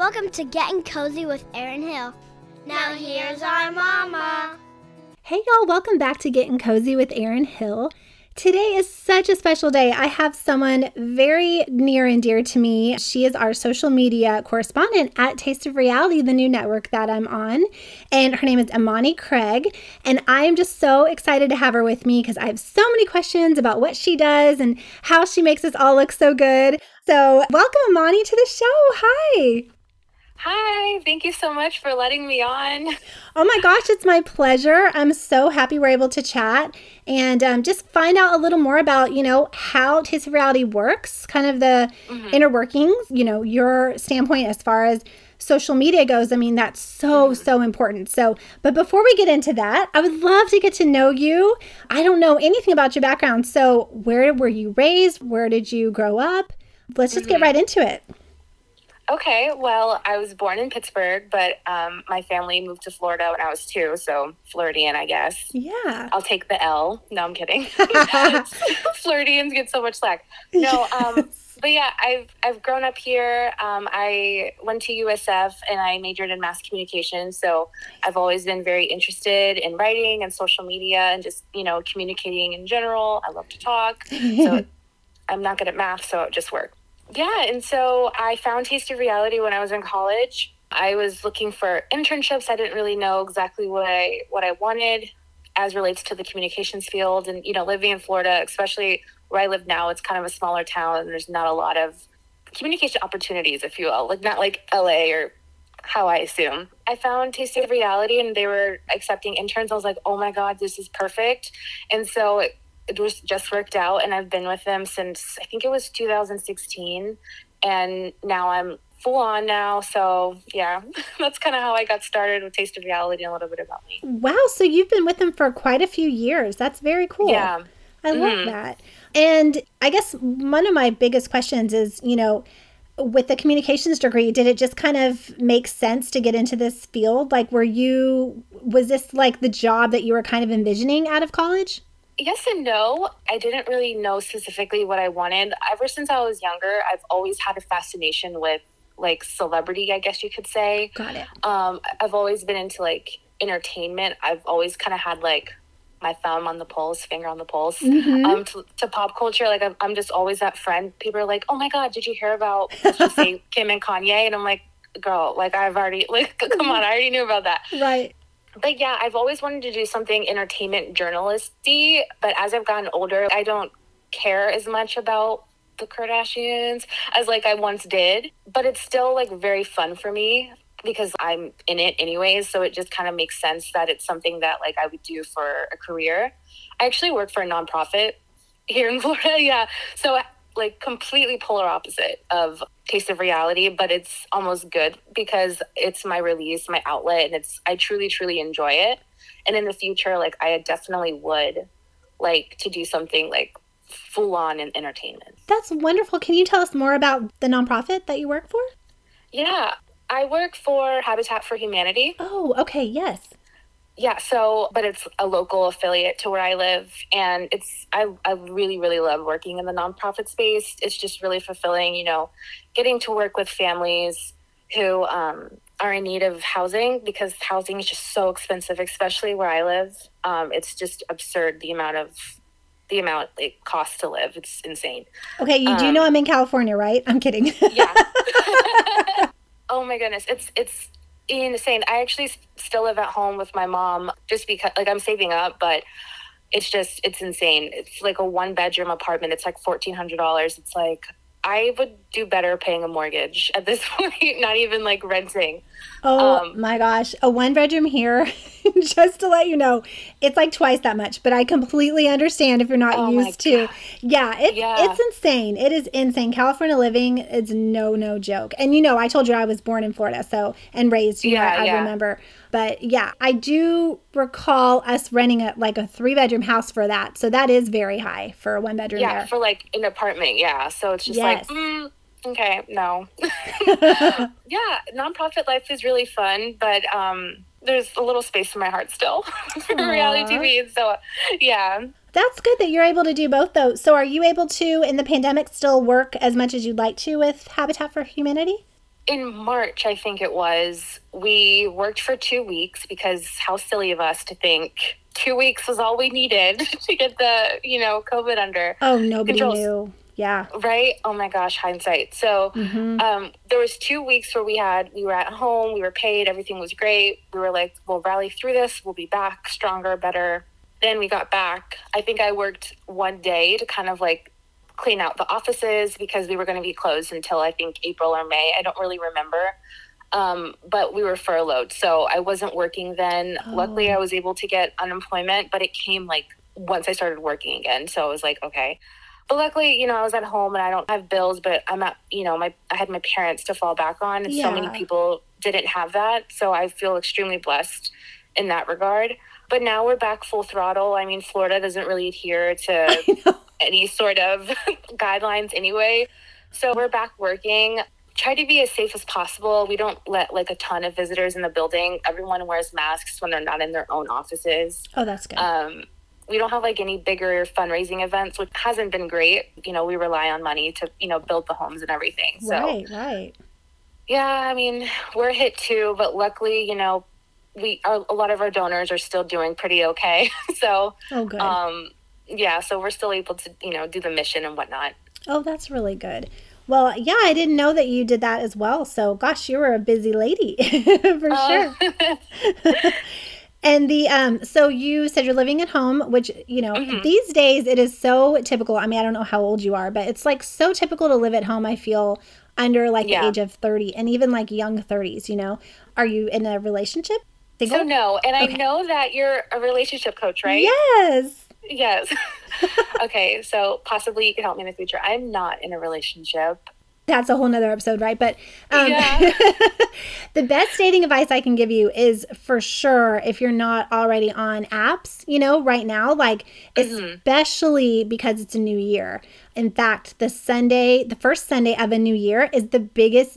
Welcome to Getting Cozy with Erin Hill. Now here's our mama. Hey y'all, welcome back to Getting Cozy with Erin Hill. Today is such a special day. I have someone very near and dear to me. She is our social media correspondent at Taste of Reality, the new network that I'm on. And her name is Imani Craig. And I am just so excited to have her with me because I have so many questions about what she does and how she makes us all look so good. So, welcome, Imani, to the show. Hi. Hi, thank you so much for letting me on. Oh my gosh, it's my pleasure. I'm so happy we're able to chat and um, just find out a little more about, you know, how Taste of Reality works, kind of the mm-hmm. inner workings, you know, your standpoint as far as social media goes. I mean, that's so, mm-hmm. so important. So, but before we get into that, I would love to get to know you. I don't know anything about your background. So, where were you raised? Where did you grow up? Let's just mm-hmm. get right into it. Okay, well, I was born in Pittsburgh, but um, my family moved to Florida when I was two, so Floridian, I guess. Yeah. I'll take the L. No, I'm kidding. Floridians get so much slack. No, um, but yeah, I've I've grown up here. Um, I went to USF and I majored in mass communication, so I've always been very interested in writing and social media and just you know communicating in general. I love to talk, so I'm not good at math, so it just worked. Yeah, and so I found Taste of Reality when I was in college. I was looking for internships. I didn't really know exactly what I what I wanted as relates to the communications field and you know living in Florida, especially where I live now, it's kind of a smaller town and there's not a lot of communication opportunities, if you will, like not like LA or how I assume. I found Taste of Reality and they were accepting interns. I was like, oh my God, this is perfect. And so it was just worked out and I've been with them since I think it was 2016 and now I'm full on now. So yeah, that's kind of how I got started with Taste of Reality and a little bit about me. Wow, so you've been with them for quite a few years. That's very cool. Yeah. I love mm-hmm. that. And I guess one of my biggest questions is, you know, with the communications degree, did it just kind of make sense to get into this field? Like, were you, was this like the job that you were kind of envisioning out of college? Yes and no. I didn't really know specifically what I wanted. Ever since I was younger, I've always had a fascination with like celebrity, I guess you could say. Got it. Um, I've always been into like entertainment. I've always kind of had like my thumb on the pulse, finger on the pulse. Mm-hmm. Um, to, to, pop culture, like I'm, I'm just always that friend. People are like, "Oh my god, did you hear about let's just say Kim and Kanye?" And I'm like, "Girl, like I've already like come on, I already knew about that." Right but yeah, I've always wanted to do something entertainment journalisty. But as I've gotten older, I don't care as much about the Kardashians as like I once did. But it's still like very fun for me because I'm in it anyways. So it just kind of makes sense that it's something that like I would do for a career. I actually work for a nonprofit here in Florida. Yeah. So like completely polar opposite of taste of reality but it's almost good because it's my release my outlet and it's i truly truly enjoy it. And in the future like i definitely would like to do something like full on in entertainment. That's wonderful. Can you tell us more about the nonprofit that you work for? Yeah. I work for habitat for humanity. Oh okay. Yes yeah so but it's a local affiliate to where i live and it's I, I really really love working in the nonprofit space. It's just really fulfilling you know getting to work with families who um, are in need of housing because housing is just so expensive especially where i live. Um, it's just absurd the amount of the amount it costs to live. It's insane. Okay you do um, know i'm in california right? I'm kidding. yeah. Oh my goodness. It's it's insane. I actually still live at home with my mom just because, like, I'm saving up, but it's just, it's insane. It's like a one bedroom apartment. It's like $1,400. It's like, I would do better paying a mortgage at this point, not even like renting. Oh um, my gosh. A one bedroom here, just to let you know, it's like twice that much, but I completely understand if you're not oh used to. Yeah, it, yeah, it's insane. It is insane. California living is no, no joke. And you know, I told you I was born in Florida, so, and raised, you yeah, know, I yeah. remember. But yeah, I do recall us renting a like a three bedroom house for that. So that is very high for a one bedroom. Yeah, there. for like an apartment. Yeah. So it's just yes. like, mm, okay, no. yeah, nonprofit life is really fun, but um, there's a little space in my heart still for Aww. reality TV. And so yeah. That's good that you're able to do both though. So are you able to in the pandemic still work as much as you'd like to with Habitat for Humanity? In March, I think it was, we worked for two weeks because how silly of us to think two weeks was all we needed to get the, you know, COVID under. Oh, nobody Controls. knew. Yeah. Right? Oh my gosh, hindsight. So Mhm. um, there was two weeks where we had we were at home, we were paid, everything was great. We were like, we'll rally through this, we'll be back stronger, better. Then we got back. I think I worked one day to kind of like clean out the offices because we were going to be closed until I think April or May. I don't really remember. Um, but we were furloughed, so I wasn't working then. Luckily, I was able to get unemployment, but it came like once I started working again. So I was like, okay. But luckily, you know, I was at home and I don't have bills, but I'm at, you know, my I had my parents to fall back on, and so many people didn't have that. So I feel extremely blessed in that regard. But now we're back full throttle. I mean, Florida doesn't really adhere to any sort of guidelines anyway. So we're back working. Try to be as safe as possible. We don't let like a ton of visitors in the building. Everyone wears masks when they're not in their own offices. Oh, that's good. Um, we don't have like any bigger fundraising events, which hasn't been great. You know, we rely on money to, you know, build the homes and everything. So right, right. yeah, I mean, we're hit too, but luckily, you know, we are, a lot of our donors are still doing pretty okay. so, Oh, good. um, yeah, so we're still able to, you know, do the mission and whatnot. oh, that's really good. Well, yeah, I didn't know that you did that as well. So, gosh, you were a busy lady for sure. And the um so you said you're living at home, which you know, Mm-hmm. these days it is so typical. I mean, I don't know how old you are, but it's like so typical to live at home, I feel, under like Yeah. the age of 30 and even like young 30s, you know. Are you in a relationship? Single? So no, and I know that you're a relationship coach, right? Yes. Yes. okay, so possibly you can help me in the future. I'm not in a relationship. That's a whole nother episode, right? But um, Yeah. the best dating advice I can give you is for sure if you're not already on apps, you know, right now, like especially because it's a new year. In fact, the Sunday, the first Sunday of a new year is the biggest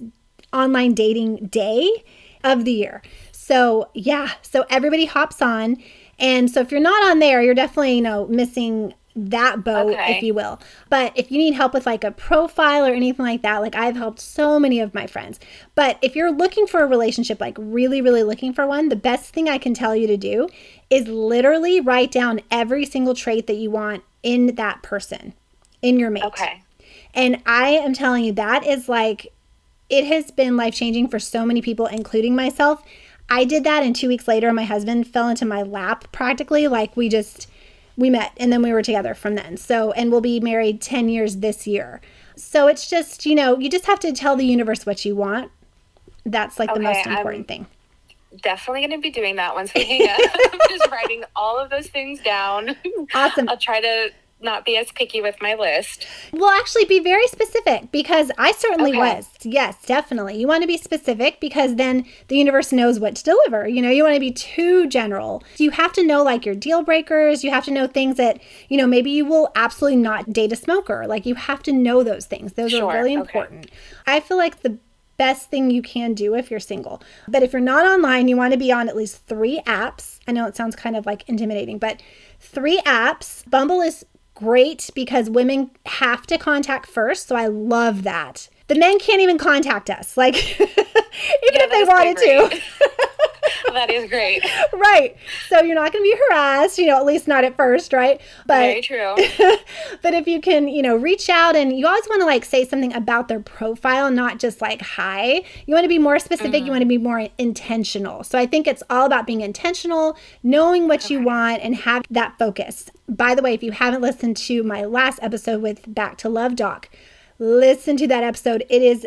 online dating day of the year. So, yeah, so everybody hops on. And so if you're not on there, you're definitely, you know, missing that boat, Okay. if you will. But if you need help with like a profile or anything like that, like I've helped so many of my friends. But if you're looking for a relationship, like really, really looking for one, the best thing I can tell you to do is literally write down every single trait that you want in that person, in your mate. Okay. And I am telling you, that is like, it has been life changing for so many people, including myself. I did that, and two weeks later, my husband fell into my lap practically. Like, we just, we met and then we were together from then. So, and we'll be married 10 years this year. So it's just, you know, you just have to tell the universe what you want. That's like the Okay, most I'm- important thing. Definitely going to be doing that once we hang up. I'm just writing all of those things down. Awesome. I'll try to not be as picky with my list. Well, actually, be very specific because I certainly Okay. was. Yes, definitely. You want to be specific because then the universe knows what to deliver. You know, you want to be too general. You have to know like your deal breakers. You have to know things that, you know, maybe you will absolutely not date a smoker. Like you have to know those things. Those Sure, are really okay. important. I feel like the best thing you can do if you're single. But if you're not online, you want to be on at least three apps. I know it sounds kind of like intimidating, but three apps. Bumble is great because women have to contact first. So I love that. The men can't even contact us. Like, even Yeah, if they wanted to. that is great. right. So you're not going to be harassed, you know, at least not at first, right? But Very true. but if you can, you know, reach out and you always want to like say something about their profile, not just like hi. You want to be more specific, you mm-hmm. want to be more intentional. So I think it's all about being intentional, knowing what you want and have that focus. By the way, if you haven't listened to my last episode with Back to Love Doc, listen to that episode. It is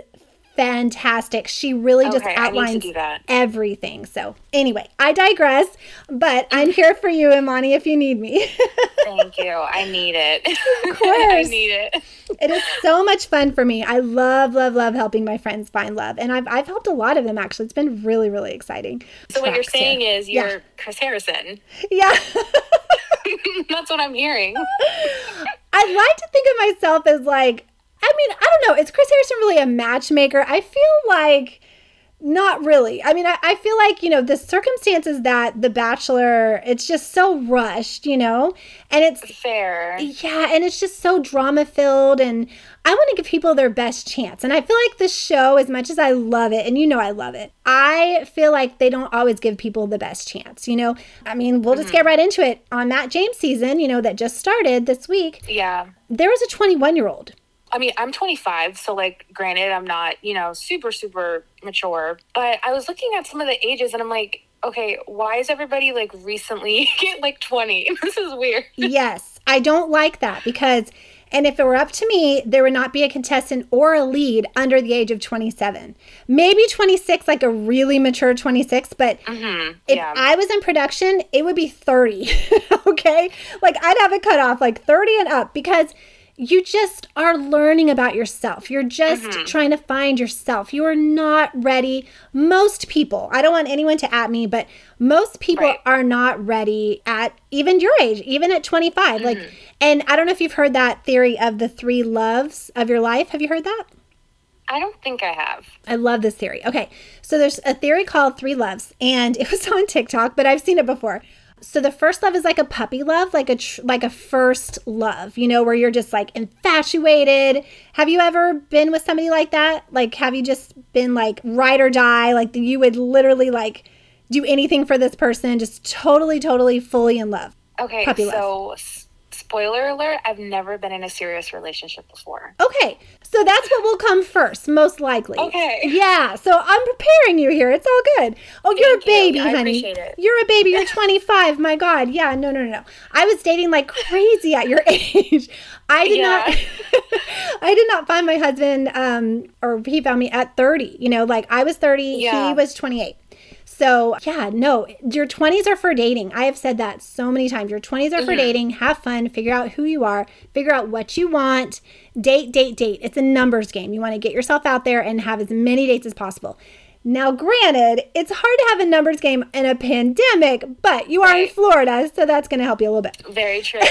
fantastic. She really just Okay, I need to outlines everything. So, anyway, I digress, but I'm here for you, Imani, if you need me. Thank you. I need it. Of course. I need it. It is so much fun for me. I love, love, love helping my friends find love. And I've, I've helped a lot of them actually. It's been really, really exciting. So what you're saying is you're Chris Harrison. Yeah. That's what I'm hearing. I like to think of myself as like, I mean, I don't know. Is Chris Harrison really a matchmaker? I feel like Not really. I mean, I, I feel like, you know, the circumstances that The Bachelor, it's just so rushed, you know? And it's fair. Yeah, and it's just so drama filled. And I want to give people their best chance. And I feel like the show, as much as I love it, and you know I love it, I feel like they don't always give people the best chance, you know? I mean, we'll just mm-hmm. get right into it. On that James season, you know, that just started this week. Yeah. There was a 21 year old I mean, I'm 25, so like, granted, I'm not, you know, super, super mature, but I was looking at some of the ages and I'm like, okay, why is everybody like recently like 20? This is weird. yes, I don't like that because, and if it were up to me, there would not be a contestant or a lead under the age of 27. Maybe 26, like a really mature 26, but mm-hmm. if yeah. I was in production, it would be 30. okay. Like, I'd have it cut off like 30 and up because you just are learning about yourself. You're just mm-hmm. trying to find yourself. You are not ready. Most people, I don't want anyone to at me, but most people right. are not ready at even your age, even at 25. Mm-hmm. Like, and I don't know if you've heard that theory of the three loves of your life. Have you heard that? I don't think I have. I love this theory. Okay. So there's a theory called three loves, and it was on TikTok, but I've seen it before. So the first love is like a puppy love, like a tr- like a first love, you know, where you're just like infatuated. Have you ever been with somebody like that? Like have you just been like ride or die, like you would literally like do anything for this person, just totally totally fully in love. Okay, puppy so love spoiler alert, I've never been in a serious relationship before. Okay. So that's what will come first, most likely. Okay. Yeah. So I'm preparing you here. It's all good. Oh, Thank you're a baby, you. honey. You're a baby. You're 25. My God. Yeah. No, no, no. I was dating like crazy at your age. I did yeah. not I did not find my husband um or he found me at 30. You know, like I was 30, yeah. he was 28. So, yeah, no, your 20s are for dating. I have said that so many times. Your 20s are for mm-hmm. dating. Have fun, figure out who you are, figure out what you want. Date, date, date. It's a numbers game. You want to get yourself out there and have as many dates as possible. Now, granted, it's hard to have a numbers game in a pandemic, but you are right. in Florida, so that's going to help you a little bit. Very true.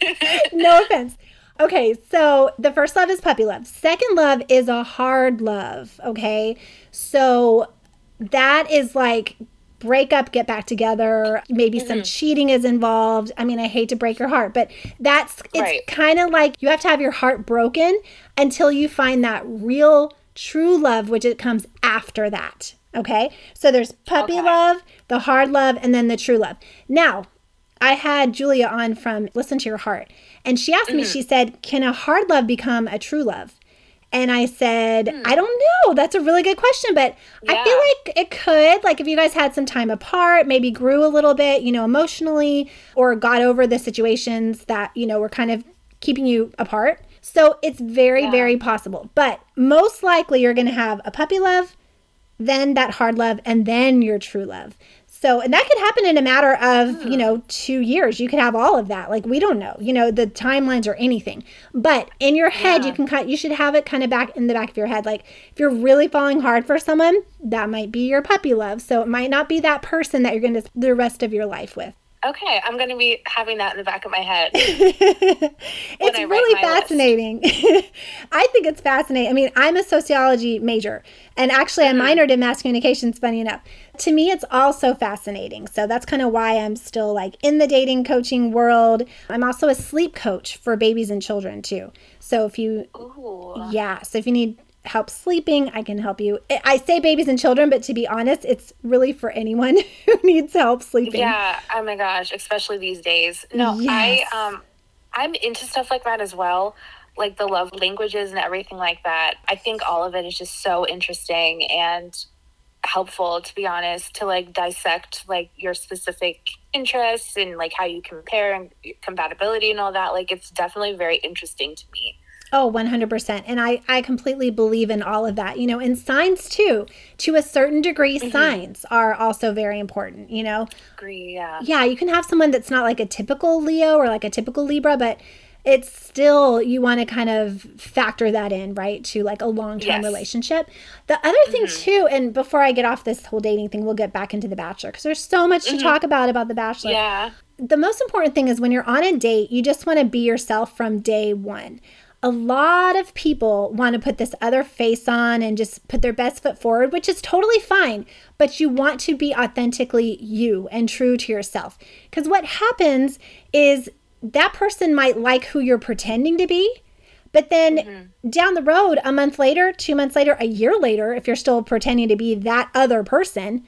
Yes. no offense. Okay, so the first love is puppy love. Second love is a hard love. Okay, so that is like break up, get back together. Maybe mm-hmm. some cheating is involved. I mean, I hate to break your heart, but that's it's right. kind of like you have to have your heart broken until you find that real true love, which it comes after that. Okay? So there's puppy okay. love, the hard love, and then the true love. Now, I had Julia on from Listen to Your Heart, and she asked mm-hmm. me, she said, Can a hard love become a true love? And I said, hmm. I don't know. That's a really good question, but yeah. I feel like it could. Like, if you guys had some time apart, maybe grew a little bit, you know, emotionally, or got over the situations that, you know, were kind of keeping you apart. So it's very, yeah. very possible. But most likely, you're going to have a puppy love, then that hard love, and then your true love. So, and that could happen in a matter of, you hmm. know, two years. You could have all of that. Like, we don't know, you know, the timelines or anything. But in your head, yeah. you can kind you should have it kind of back in the back of your head. Like, if you're really falling hard for someone, that might be your puppy love. So it might not be that person that you're going to the rest of your life with. Okay, I'm going to be having that in the back of my head. it's really fascinating. I think it's fascinating. I mean, I'm a sociology major, and actually, mm-hmm. I minored in mass communications, funny enough. To me, it's all so fascinating. So that's kind of why I'm still like in the dating coaching world. I'm also a sleep coach for babies and children, too. So if you, Ooh. yeah, so if you need help sleeping, I can help you. I say babies and children, but to be honest, it's really for anyone who needs help sleeping. Yeah. Oh my gosh, especially these days. No, yes. I um I'm into stuff like that as well. Like the love languages and everything like that. I think all of it is just so interesting and helpful to be honest to like dissect like your specific interests and like how you compare and compatibility and all that like it's definitely very interesting to me Oh, 100%. And I, I completely believe in all of that. You know, and signs too, to a certain degree, mm-hmm. signs are also very important, you know? Agree, yeah. Yeah, you can have someone that's not like a typical Leo or like a typical Libra, but it's still, you want to kind of factor that in, right? To like a long term yes. relationship. The other thing mm-hmm. too, and before I get off this whole dating thing, we'll get back into The Bachelor because there's so much mm-hmm. to talk about about The Bachelor. Yeah. The most important thing is when you're on a date, you just want to be yourself from day one. A lot of people want to put this other face on and just put their best foot forward, which is totally fine. But you want to be authentically you and true to yourself. Because what happens is that person might like who you're pretending to be. But then mm-hmm. down the road, a month later, two months later, a year later, if you're still pretending to be that other person,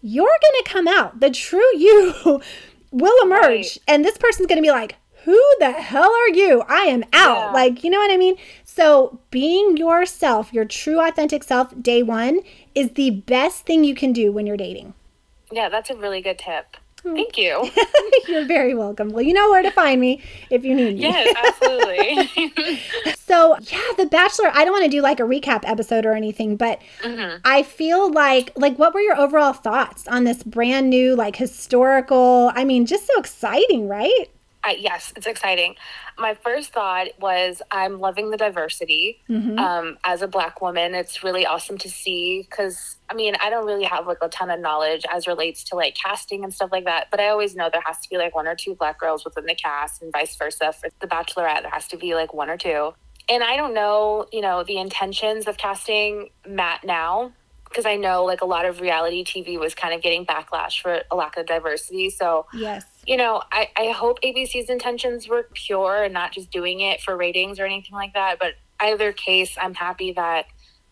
you're going to come out. The true you will emerge. Right. And this person's going to be like, who the hell are you? I am out. Yeah. Like, you know what I mean? So, being yourself, your true, authentic self, day one, is the best thing you can do when you're dating. Yeah, that's a really good tip. Hmm. Thank you. You're very welcome. Well, you know where to find me if you need me. Yes, absolutely. so, yeah, The Bachelor, I don't want to do like a recap episode or anything, but mm-hmm. I feel like like what were your overall thoughts on this brand new like historical, I mean, just so exciting, right? I, yes, it's exciting. My first thought was I'm loving the diversity. Mm-hmm. Um, as a black woman, it's really awesome to see because I mean I don't really have like a ton of knowledge as relates to like casting and stuff like that, but I always know there has to be like one or two black girls within the cast, and vice versa. For The Bachelorette, there has to be like one or two. And I don't know, you know, the intentions of casting Matt now because I know like a lot of reality TV was kind of getting backlash for a lack of diversity. So yes, you know, I, I hope ABC's intentions were pure and not just doing it for ratings or anything like that. But either case, I'm happy that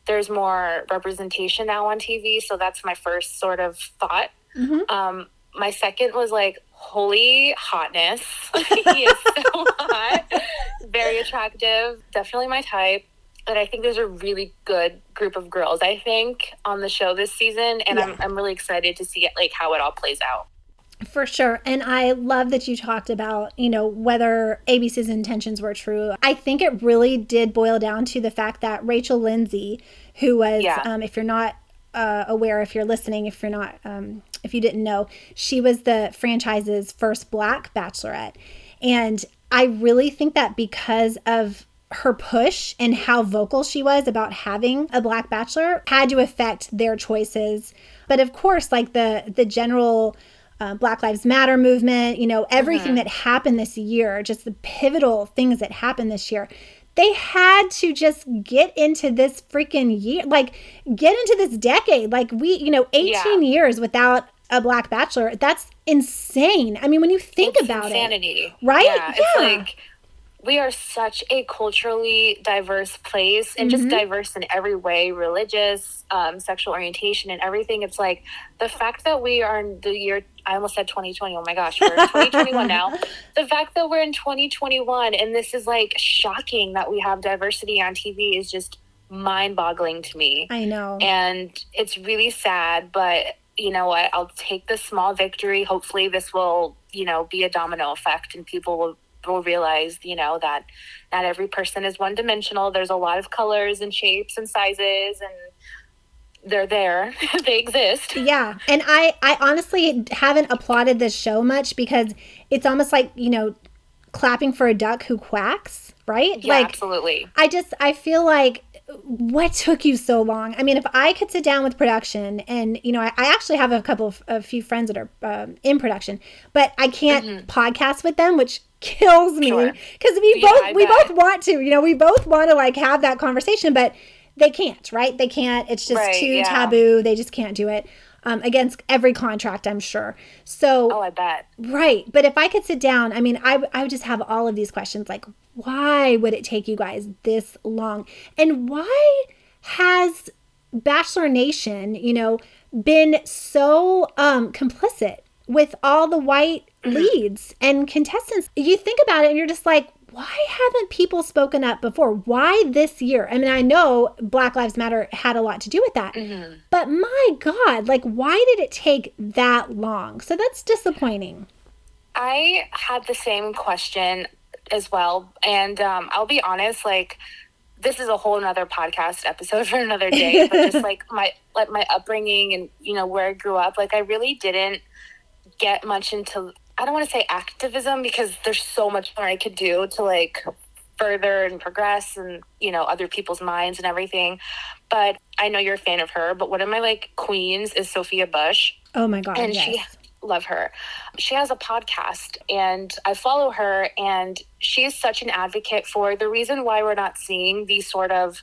there's more representation now on TV. So that's my first sort of thought. Mm-hmm. Um, my second was like, holy hotness. he is so hot, very attractive, definitely my type and I think there's a really good group of girls. I think on the show this season, and yeah. I'm I'm really excited to see it like how it all plays out. For sure. And I love that you talked about, you know, whether ABC's intentions were true. I think it really did boil down to the fact that Rachel Lindsay, who was, yeah. um, if you're not uh, aware, if you're listening, if you're not, um, if you didn't know, she was the franchise's first black bachelorette. And I really think that because of her push and how vocal she was about having a black bachelor had to affect their choices. But of course, like the the general uh, Black Lives Matter movement, you know, everything mm-hmm. that happened this year, just the pivotal things that happened this year, they had to just get into this freaking year, like get into this decade. Like we, you know, 18 yeah. years without a black bachelor, that's insane. I mean, when you think it's about insanity. it, right? Yeah, yeah. It's like we are such a culturally diverse place and mm-hmm. just diverse in every way religious um, sexual orientation and everything it's like the fact that we are in the year i almost said 2020 oh my gosh we're in 2021 now. The fact that we're in 2021 and this is like shocking that we have diversity on tv is just mind-boggling to me. I know. And it's really sad but you know what? I'll take the small victory. Hopefully this will you know be a domino effect and people will will realize, you know, that not every person is one dimensional. There's a lot of colors and shapes and sizes and they're there. they exist. Yeah. And I I honestly haven't applauded this show much because it's almost like, you know, clapping for a duck who quacks, right? Yeah, like absolutely. I just I feel like what took you so long? I mean, if I could sit down with production, and you know, I, I actually have a couple of a few friends that are um, in production, but I can't mm-hmm. podcast with them, which kills me because sure. we yeah, both I we bet. both want to you know we both want to like have that conversation but they can't right they can't it's just right, too yeah. taboo they just can't do it um, against every contract i'm sure so oh i bet right but if i could sit down i mean I, I would just have all of these questions like why would it take you guys this long and why has bachelor nation you know been so um complicit with all the white mm-hmm. leads and contestants. You think about it and you're just like, why haven't people spoken up before? Why this year? I mean, I know Black Lives Matter had a lot to do with that, mm-hmm. but my God, like, why did it take that long? So that's disappointing. I had the same question as well. And um, I'll be honest, like, this is a whole another podcast episode for another day, but just like my like my upbringing and you know where I grew up, like I really didn't get much into I don't want to say activism because there's so much more I could do to like further and progress and you know other people's minds and everything but i know you're a fan of her but one of my like queens is sophia bush oh my god and yes. she love her. She has a podcast and I follow her and she's such an advocate for the reason why we're not seeing these sort of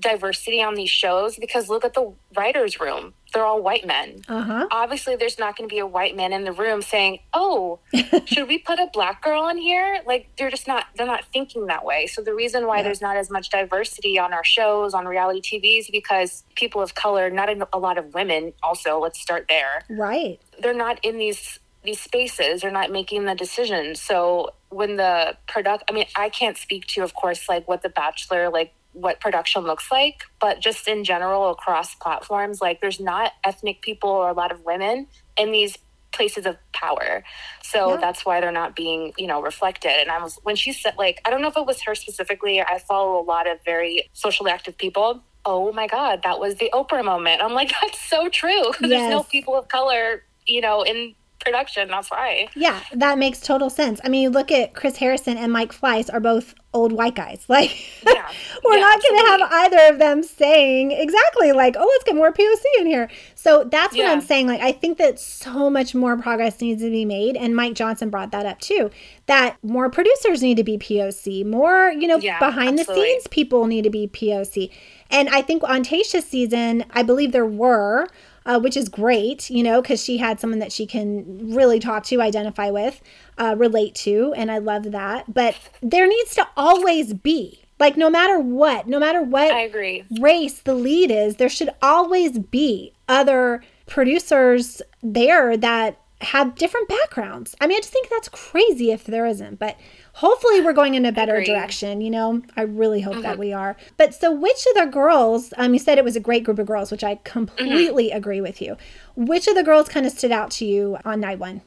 diversity on these shows because look at the writers room. They're all white men. Uh-huh. obviously there's not going to be a white man in the room saying oh should we put a black girl in here? Like they're just not they're not thinking that way. So the reason why Yeah. there's not as much diversity on our shows on reality tv is because people of color not a a lot of women also let's start there. Right. they're not in these these spaces. They're not making the decisions. So when the product i mean i can't speak to of course like what the bachelor like what production looks like but just in general across platforms like there's not ethnic people or a lot of women in these places of power. So Yeah. that's why they're not being you know reflected. And i was when she said like i don't know if it was her specifically i follow a lot of very socially active people. Oh my god that was the oprah moment. I'm like that's so true there's no people of color you know in production that's why Yeah, that makes total sense. I mean, you look at Chris Harrison and Mike Fleiss are both old white guys. Like, Yeah. we're Yeah, not going to have either of them saying exactly like, oh, let's get more POC in here. So that's what Yeah. I'm saying. Like, I think that so much more progress needs to be made. And Mike Johnson brought that up too that more producers need to be POC, more, you know, behind the scenes people need to be POC. And I think on Tayshia's season, I believe there were. Uh, which is great, you know, because she had someone that she can really talk to, identify with, uh, relate to, and I love that. But there needs to always be, like, no matter what, no matter what i agree race the lead is, there should always be other producers there that have different backgrounds. I mean, I just think that's crazy if there isn't, but hopefully we're going in a better Agreed. direction, you know? I really hope that we are. But so which of the girls, um you said it was a great group of girls, which I completely agree with you. Which of the girls kind of stood out to you on night 1?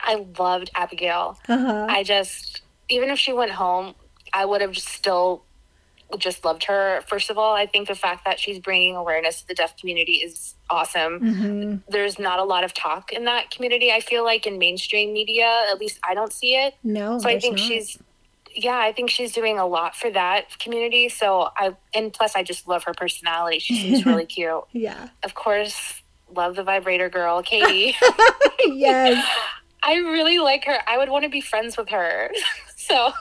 i loved abigail Uh-huh. i just even if she went home i would have just still just loved her first of all i think the fact that she's bringing awareness to the deaf community is awesome Mhm. there's not a lot of talk in that community i feel like in mainstream media at least i don't see it No. so i think not. she's yeah i think she's doing a lot for that community so i and plus i just love her personality she seems really cute Yeah. of course love the vibrator girl katie yes. i really like her i would want to be friends with her so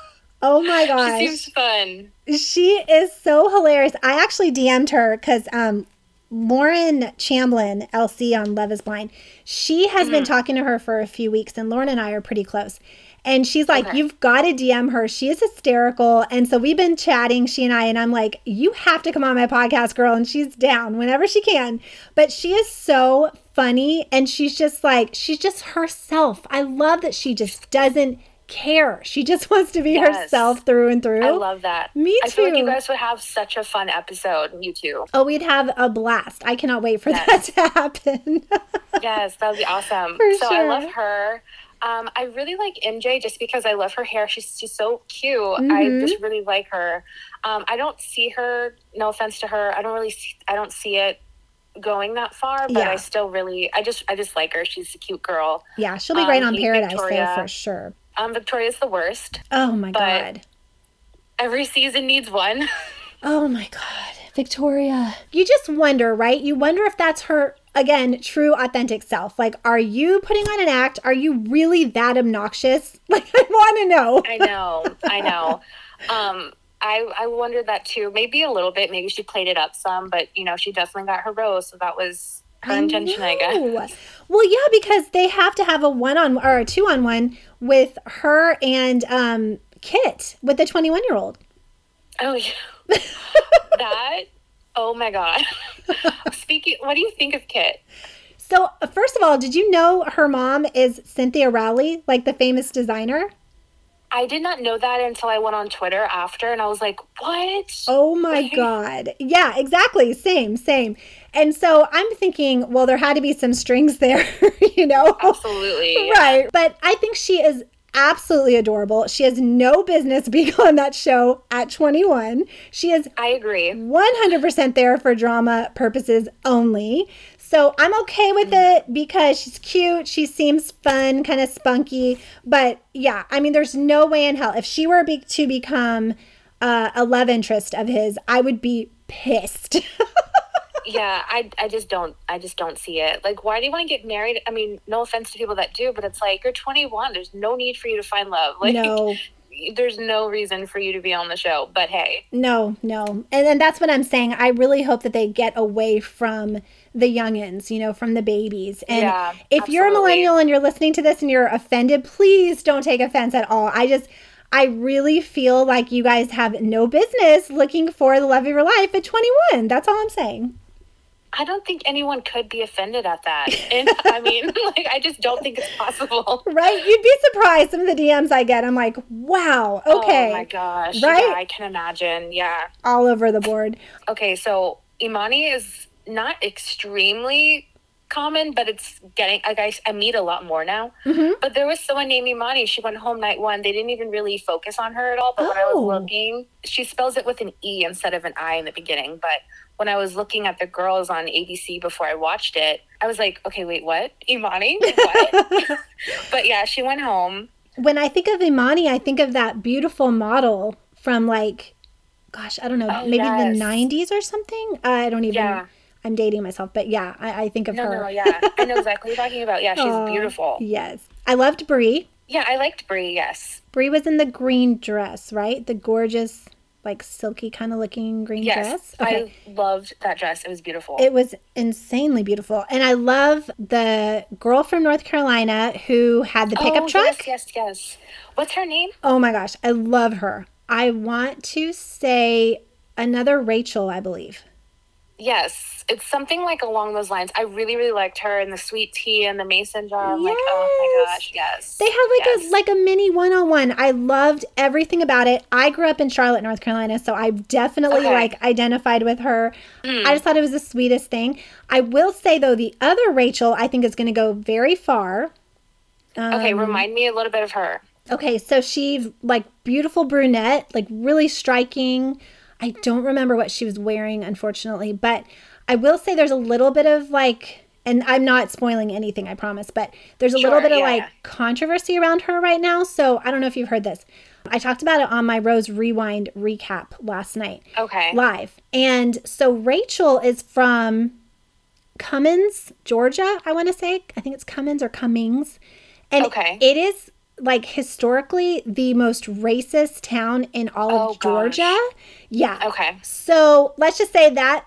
Oh my she gosh. seems fun She is so hilarious. I actually DM'd her because um, Lauren Chamblin, LC on Love is Blind, she has Mm-hmm. been talking to her for a few weeks, and Lauren and I are pretty close. And she's like, Okay. You've got to DM her. She is hysterical. And so we've been chatting, she and I, and I'm like, You have to come on my podcast, girl. And she's down whenever she can. But she is so funny. And she's just like, she's just herself. I love that she just doesn't care. She just wants to be Yes. herself through and through. i love that Me too. i feel like you guys would have such a fun episode you two Oh, we'd have a blast. I cannot wait for Yes. that to happen. yes that would be awesome For so i love her um, I really like MJ just because I love her hair. She's she's so cute. Mhm. I just really like her. Um, I don't see her. No offense to her. I don't really. See, I don't see it going that far. But Yeah. I still really. I just. I just like her. She's a cute girl. yeah, she'll be great Um, on Paradise, Victoria. though, for sure. Um, Victoria's the worst. Oh my God. Every season needs one. Oh my God. Victoria. You just wonder, right? You wonder if that's her, again, true, authentic self. Like, are you putting on an act? Are you really that obnoxious? Like, I want to know. I know. I know. Um, I I wondered that too. Maybe a little bit. Maybe she played it up some, but you know, she definitely got her rose, so that was her intention, I guess. know. Well, yeah, because they have to have a one on or a two on one with her and um, Kit with the 21 year old. Oh yeah. that. Oh my god. Speaking. What do you think of Kit? So, first of all, did you know her mom is Cynthia Rowley, like the famous designer? I did not know that until I went on Twitter after, and I was like, "What?" Oh my God. Yeah, exactly. Same, same. And so I'm thinking, well, there had to be some strings there, you know? Absolutely. yeah. Right. But I think she is absolutely adorable. She has no business being on that show at 21. She is I agree. 100% there for drama purposes only. So I'm okay with it because she's cute. She seems fun, kind of spunky. But yeah, I mean, there's no way in hell. If she were be- to become uh, a love interest of his, I would be pissed. yeah, I, I just don't I just don't see it. Like, why do you want to get married? I mean, no offense to people that do, but it's like you're 21. There's no need for you to find love. Like, no. There's no reason for you to be on the show. But hey, no, no, and and that's what I'm saying. I really hope that they get away from the youngins, you know, from the babies. And Yeah, if you're a millennial and you're listening to this and you're offended, please don't take offense at all. I just I really feel like you guys have no business looking for the love of your life at 21. That's all I'm saying. I don't think anyone could be offended at that. And I mean, like, I just don't think it's possible. Right? You'd be surprised some of the DMs I get. I'm like, wow, okay. Oh my gosh. Right? Yeah, I can imagine. Yeah. All over the board. Okay, so Imani is not extremely common, but it's getting, like, I, I meet a lot more now. Mhm. But there was someone named Imani. She went home night one. They didn't even really focus on her at all. But when I Oh. was looking, she spells it with an E instead of an I in the beginning. But when I was looking at the girls on ABC before I watched it, I was like, okay, wait, what? Imani? What? but yeah, she went home. when I think of Imani, I think of that beautiful model from like, gosh, I don't know, Oh, maybe yes. the 90s or something. I don't even, Yeah. I'm dating myself, but yeah, I, I think of No, her. no, yeah. I know exactly what you're talking about. Yeah, she's Aw, oh, beautiful. Yes. I loved Brie. Yeah, I liked Brie, yes. Brie was in the green dress, right? The gorgeous, like silky kind of looking green Yes. dress. Okay. I loved that dress. It was beautiful. It was insanely beautiful. And I love the girl from North Carolina who had the pickup oh, truck. Yes, yes, yes. What's her name? Oh my gosh, I love her. I want to say another Rachel, I believe. Yes, it's something like along those lines. I really, really liked her and the sweet tea and the mason jar. I'm like, oh my Yes. gosh, yes. They had like yes. a like a mini one-on-one. I loved everything about it. I grew up in Charlotte, North Carolina, so I definitely Okay. like identified with her. Mm. I just thought it was the sweetest thing. I will say though, the other Rachel I think is going to go very far. Okay, Um, remind me a little bit of her. Okay, so she's like beautiful brunette, like really striking. I don't remember what she was wearing, unfortunately, but I will say there's a little bit of like, and I'm not spoiling anything, I promise, but there's a little Sure, bit of like controversy around her right now. So I don't know if you've heard this. I talked about it on my Rose Rewind recap last night Okay. live. And so Rachel is from Cummins, Georgia, I want to say. I think it's Cummins or Cummings. And Okay. it is like historically the most racist town in all Oh, of Georgia. Yeah. Okay. So let's just say that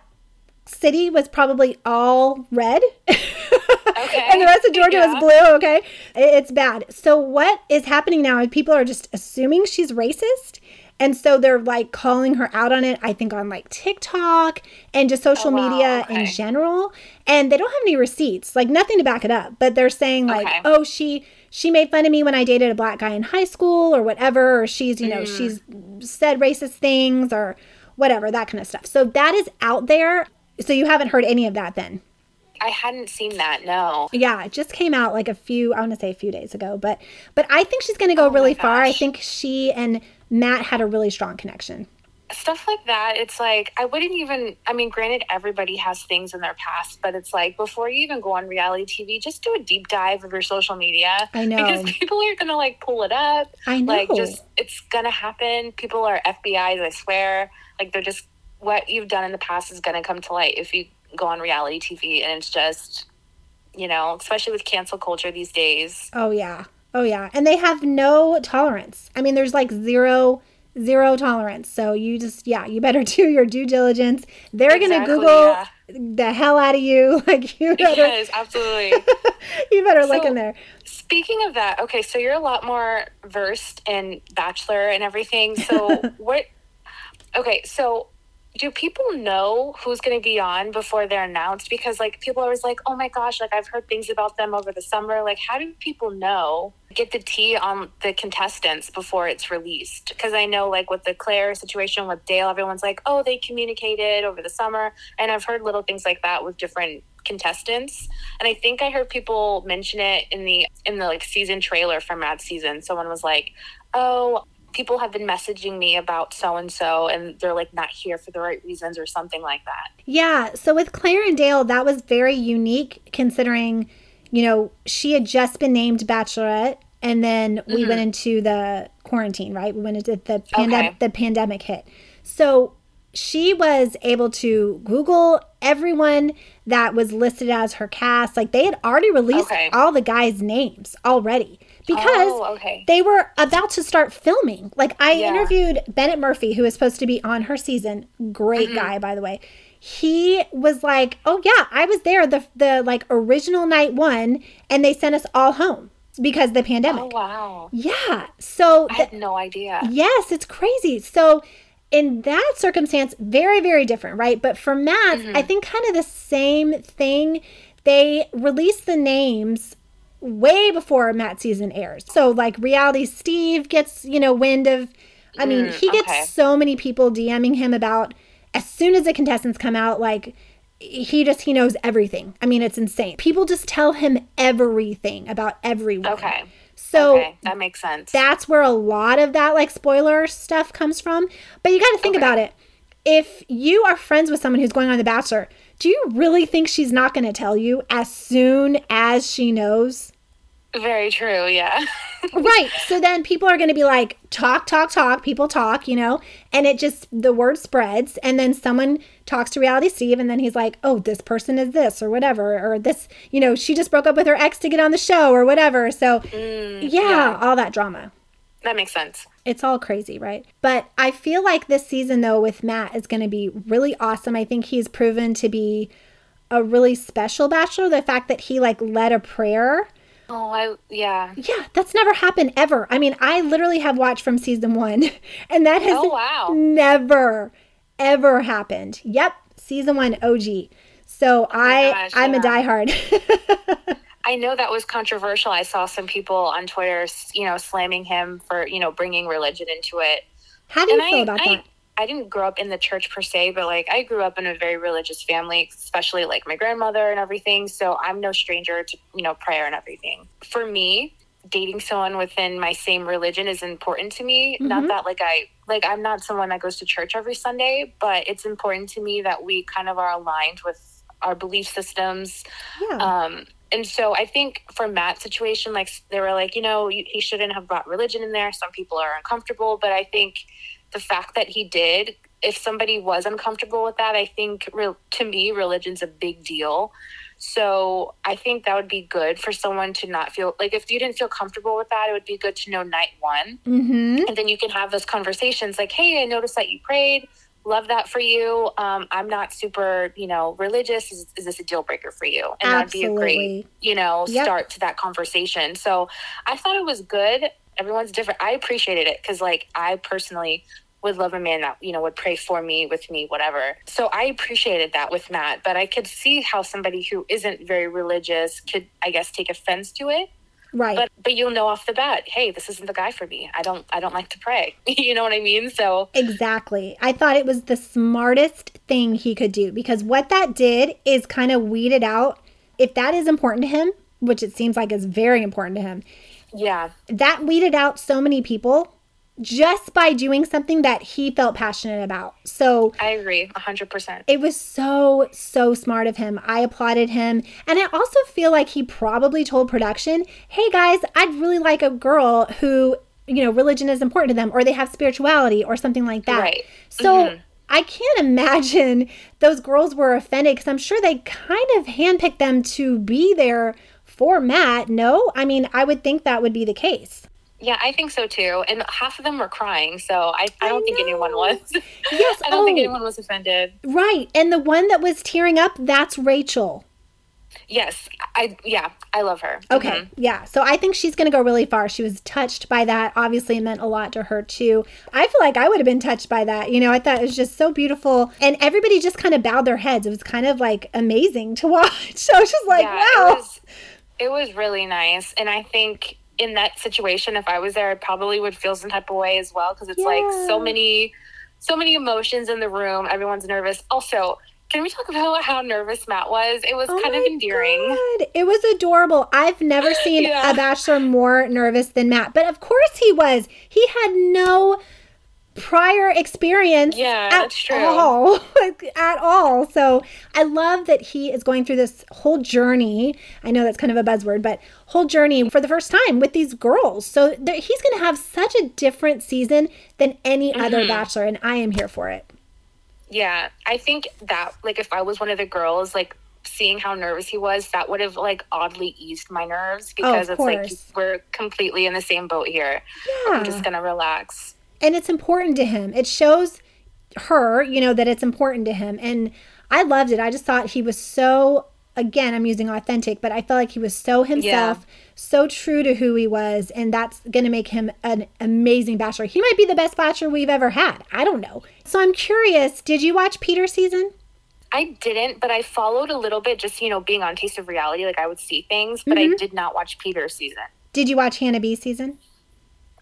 city was probably all red. Okay. and the rest of Georgia Yeah. was blue, okay? It's bad. So what is happening now is people are just assuming she's racist. And so they're like calling her out on it, I think on like TikTok and just oh, social Oh, wow, media in general. And they don't have any receipts, like nothing to back it up. But they're saying like, Okay. oh, she she made fun of me when I dated a black guy in high school or whatever, or she's, you know, Mm. she's said racist things or whatever, that kind of stuff. So that is out there. So you haven't heard any of that then? I hadn't seen that. No. Yeah, it just came out like a few, I want to say a few days ago, but but I think she's going to go Oh really far. I think she and Matt had a really strong connection. Stuff like that. It's like I wouldn't even. I mean, granted, everybody has things in their past, but it's like before you even go on reality TV, just do a deep dive of your social media. I know. because people are gonna like pull it up. I know. Like, just it's gonna happen. People are FBI's. I swear. Like, they're just what you've done in the past is gonna come to light if you go on reality TV, and it's just, you know, especially with cancel culture these days. oh yeah. Oh yeah. And they have no tolerance. I mean, there's like zero zero tolerance. So you just yeah, you better do your due diligence. They're going to Google yeah. the hell out of you. Like you better Yes, absolutely. you better look in there. Speaking of that, okay, so you're a lot more versed in Bachelor and everything. So what? Okay, so do people know who's going to be on before they're announced? Because like people are always like, oh my gosh, like I've heard things about them over the summer. Like, how do people know? Get the tea on the contestants before it's released. Because I know, like with the Clare situation with Dale, everyone's like, oh, they communicated over the summer, and I've heard little things like that with different contestants and i think i heard people mention it in the in the like season trailer for Matt season someone was like oh people have been messaging me about so and so and they're like not here for the right reasons or something like that Yeah. So with Clare and Dale, that was very unique considering, you know, she had just been named Bachelorette and then we mm-hmm. went into the quarantine, right? We went into the pandemic Okay. the pandemic hit. So she was able to Google everyone that was listed as her cast. Like they had already released Okay. all the guys' names already because Oh, okay. they were about to start filming. Like I Yeah. interviewed Bennett Murphy, who is supposed to be on her season. Great Mm-hmm. guy, by the way. He was like, "Oh yeah, I was there the the like original night one, and they sent us all home because of the pandemic." Oh wow. Yeah. So I had no idea. Yes, it's crazy. So in that circumstance, very, very different, right? But for Matt, I think kind of the same thing. They released the names way before Matt season airs. So like reality Steve gets, you know, wind of I mean, Mm, he gets okay. so many people DMing him about as soon as the contestants come out, like he just he knows everything. I mean, it's insane. People just tell him everything about everyone. Okay. So okay, that makes sense. that's where a lot of that like spoiler stuff comes from. But you got to think Okay. about it. If you are friends with someone who's going on The Bachelor, do you really think she's not going to tell you as soon as she knows? Very true. Yeah. right. So then people are going to be like, talk, talk, talk. People talk, you know, and it just, the word spreads. And then someone talks to Reality Steve, and then he's like, oh, this person is this, or whatever. Or this, you know, she just broke up with her ex to get on the show, or whatever. So, mm, yeah, all that drama. That makes sense. It's all crazy, right? But I feel like this season, though, with Matt is going to be really awesome. I think he's proven to be a really special bachelor. The fact that he like led a prayer. Oh, I yeah. Yeah, that's never happened ever. I mean, I literally have watched from season one, and that has Oh wow. never, ever happened. Yep, season one OG. So oh I, Oh gosh, I'm a diehard. I know that was controversial. I saw some people on Twitter, you know, slamming him for you know bringing religion into it. How do you and feel I, about I, that? I didn't grow up in the church per se, but like I grew up in a very religious family, especially like my grandmother and everything. So I'm no stranger to, you know, prayer and everything. For me, dating someone within my same religion is important to me. Not that like I like I'm not someone that goes to church every Sunday, but it's important to me that we kind of are aligned with our belief systems. Yeah. Um, and so I think for Matt's situation, like they were like, you know, you- he shouldn't have brought religion in there. Some people are uncomfortable, but I think the fact that he did, if somebody was uncomfortable with that, I think re- to me, religion's a big deal. So I think that would be good for someone to not feel like if you didn't feel comfortable with that, it would be good to know night one mm-hmm. and then you can have those conversations like hey i noticed that you prayed love that for you. Um, i'm not super you know religious. Is, is this a deal breaker for you? And that'd be a great you know Yep. start to that conversation. So i thought it was good. Everyone's different. I appreciated it because like i personally would love a man that you know would pray for me with me whatever. So i appreciated that with matt. But i could see how somebody who isn't very religious could i guess take offense to it Right. but but you'll know off the bat hey this isn't the guy for me i don't i don't like to pray you know what i mean so Exactly. I thought it was the smartest thing he could do because what that did is kind of weeded out if that is important to him, which it seems like is very important to him. yeah That weeded out so many people just by doing something that he felt passionate about. So i agree 100% it was so, so smart of him. I applauded him. And I also feel like he probably told production, hey guys, I'd really like a girl who, you know, religion is important to them or they have spirituality or something like that. Right. So mm-hmm. I can't imagine those girls were offended because I'm sure they kind of handpicked them to be there for Matt. No, I mean, I would think that would be the case. Yeah i think so too and half of them were crying so i, I don't think anyone was Yes. i don't think oh, anyone was offended Right. And the one that was tearing up, that's Rachel. yes i yeah i love her Okay. Mhm. Yeah. So I think she's going to go really far. She was touched by that. Obviously, it meant a lot to her, too. I feel like I would have been touched by that. You know, I thought it was just so beautiful. And everybody just kind of bowed their heads. It was kind of like amazing to watch. So I was just like, yeah, wow. it was it was really nice and i think in that situation if i was there i probably would feel some type of way as well because it's like so many so many emotions in the room everyone's nervous also can we talk about how nervous matt was it was Oh kind of endearing God. It was adorable. I've never seen Yeah. a bachelor more nervous than Matt. But of course he was. He had no prior experience Yeah, at that's true. all at all so i love that he is going through this whole journey i know that's kind of a buzzword but whole journey for the first time with these girls so there, he's going to have such a different season than any other Mm-hmm. bachelor and i am here for it Yeah, I think that like if I was one of the girls, like seeing how nervous he was, that would have like oddly eased my nerves because of it's like we're completely in the same boat here. Yeah. I'm just gonna relax. And it's important to him. It shows her, you know, that it's important to him. And I loved it. I just thought he was so again, I'm using authentic, but I felt like he was so himself, so true to who he was, and that's going to make him an amazing bachelor. He might be the best bachelor we've ever had. I don't know. So I'm curious, did you watch Peter's season? I didn't, but I followed a little bit just, you know, being on Taste of Reality, like I would see things, but I mm-hmm. did not watch Peter's season. Did you watch Hannah B season?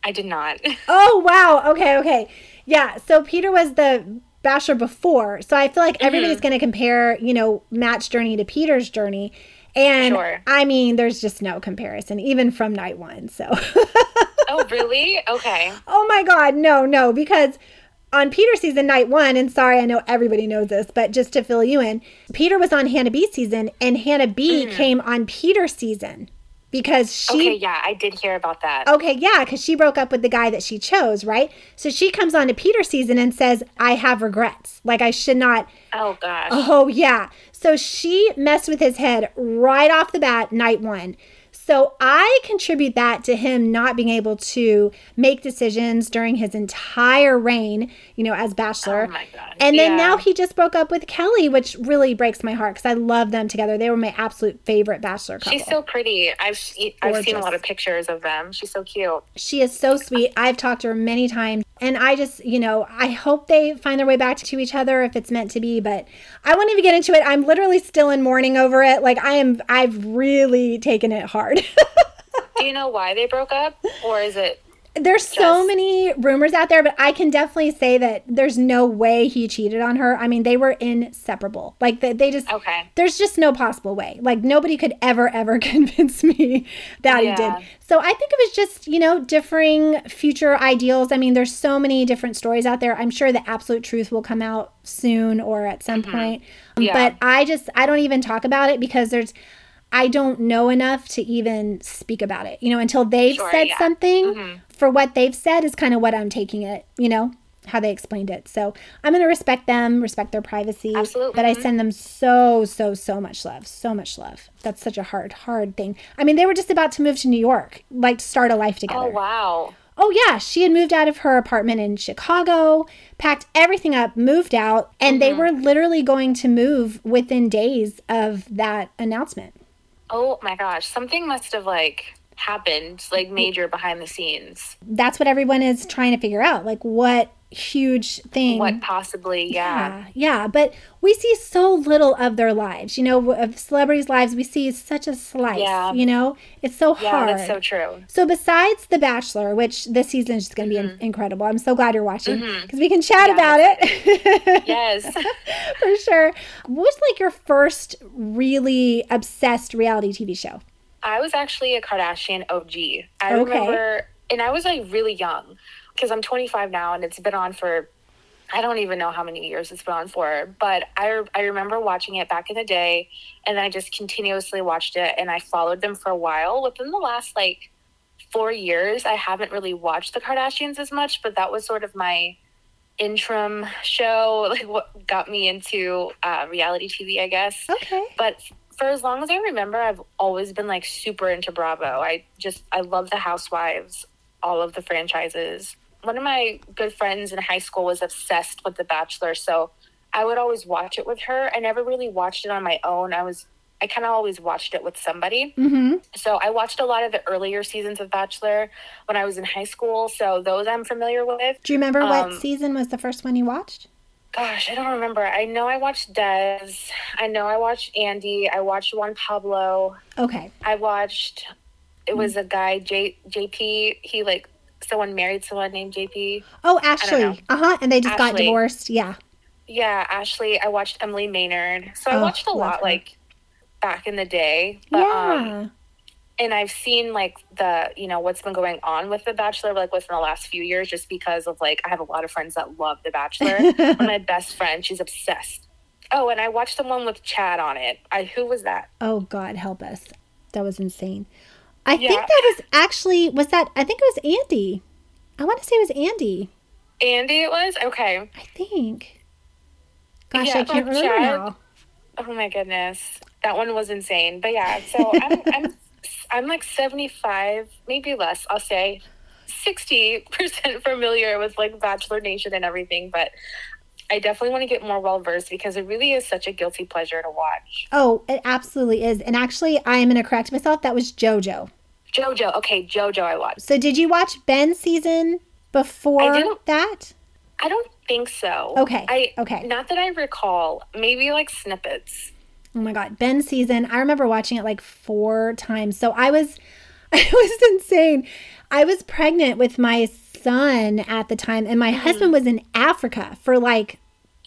I did not. Oh wow. Okay, okay. Yeah. So Peter was the bachelor before. So I feel like mm-hmm. everybody's going to compare, you know, Matt's journey to Peter's journey. And Sure. I mean, there's just no comparison, even from night one. So, oh, really? Okay. oh my God, no, no, because on Peter season, night one, and sorry, I know everybody knows this, but just to fill you in, Peter was on Hannah B season, and Hannah B mm-hmm. came on Peter season because she Okay, yeah, I did hear about that. Okay, yeah, because she broke up with the guy that she chose, right? So she comes on to Peter season and says, I have regrets. Like, I should not. Oh, gosh. Oh, yeah. So she messed with his head right off the bat, night one. So I contribute that to him not being able to make decisions during his entire reign, you know, as bachelor. Oh, my God. And then Yeah. now he just broke up with Kelley, which really breaks my heart because I love them together. They were my absolute favorite bachelor couple. She's so pretty. I've I've seen a lot of pictures of them. She's so cute. She is so sweet. I've talked to her many times. And I just, you know, I hope they find their way back to each other if it's meant to be. But I won't even get into it. I'm literally still in mourning over it. Like I am, I've really taken it hard. Do you know why they broke up, or is it? There's so many rumors out there, but I can definitely say that there's no way he cheated on her. I mean, they were inseparable. Like they, they just, Okay. there's just no possible way. Like nobody could ever, ever convince me that he Yeah. did. So I think it was just, you know, differing future ideals. I mean, there's so many different stories out there. I'm sure the absolute truth will come out soon or at some point. Um, Yeah. But I just, I don't even talk about it because there's, I don't know enough to even speak about it, you know, until they've Sure, said yeah. Mm-hmm. something for what they've said is kind of what I'm taking it, you know, how they explained it. So I'm going to respect them, respect their privacy. Absolutely. But I send them so, so, so much love. So much love. That's such a hard, hard thing. I mean, they were just about to move to New York, like to start a life together. Oh wow. Oh, yeah. She had moved out of her apartment in Chicago, packed everything up, moved out, and they were literally going to move within days of that announcement. Oh my gosh. Something must have like happened, like major behind the scenes. That's what everyone is trying to figure out. Like, what huge thing. What possibly? Yeah. Yeah, yeah, but we see so little of their lives. You know, of celebrities' lives, we see such a slice. Yeah. You know, it's so Yeah, hard. that's so true. So besides The Bachelor, which this season is just going to be Mm-hmm. in- incredible, I'm so glad you're watching because we can chat Yeah, about it Yes. for sure. What was like your first really obsessed reality TV show? I was actually a Kardashian OG. I Okay. remember, and I was like really young because I'm 25 now and it's been on for, I don't even know how many years it's been on for, but I, I remember watching it back in the day and then I just continuously watched it and I followed them for a while. Within the last like four years, I haven't really watched the Kardashians as much, but that was sort of my interim show, like what got me into uh, reality TV, I guess Okay. but for as long as I remember, I've always been like super into Bravo. I just I love the Housewives, all of the franchises. One of my good friends in high school was obsessed with The Bachelor, so I would always watch it with her. I never really watched it on my own. I was I kind of always watched it with somebody. Mm-hmm. So I watched a lot of the earlier seasons of Bachelor when I was in high school. So those I'm familiar with. Do you remember what Um, season was the first one you watched? Gosh, I don't remember. I know I watched Des. I know I watched Andy. I watched Juan Pablo. Okay. I watched. It was a guy, J, JP. He like someone married someone named JP. Oh. Ashley. Uh huh. And they just got divorced. Yeah. Yeah, Ashley. I watched Emily Maynard. So I Oh, watched a lot her. like back in the day. But, um, yeah. and I've seen like the you know what's been going on with The Bachelor like within the last few years, just because of like I have a lot of friends that love The Bachelor. My best friend, she's obsessed. Oh, and I watched the one with Chad on it. I who was that? Oh God, help us. That was insane. I think that was actually was that I think it was Andy. I want to say it was Andy. Andy. It was okay. I think. Gosh, Yeah, I can't remember Chad. now. Oh my goodness, that one was insane. But yeah, so I'm I'm I'm like seventy five, maybe less. I'll say sixty percent familiar with like Bachelor Nation and everything, but. I definitely want to get more well versed because it really is such a guilty pleasure to watch. Oh, it absolutely is. And actually, I am going to correct myself. That was JoJo. JoJo, okay, JoJo, I watched. So, did you watch Ben's season before I that? I don't think so. Okay, I okay. Not that I recall. Maybe like snippets. Oh my God, Ben's season. I remember watching it like four times. So, I was, I was insane. I was pregnant with my son at the time, and my mm-hmm. husband was in Africa for like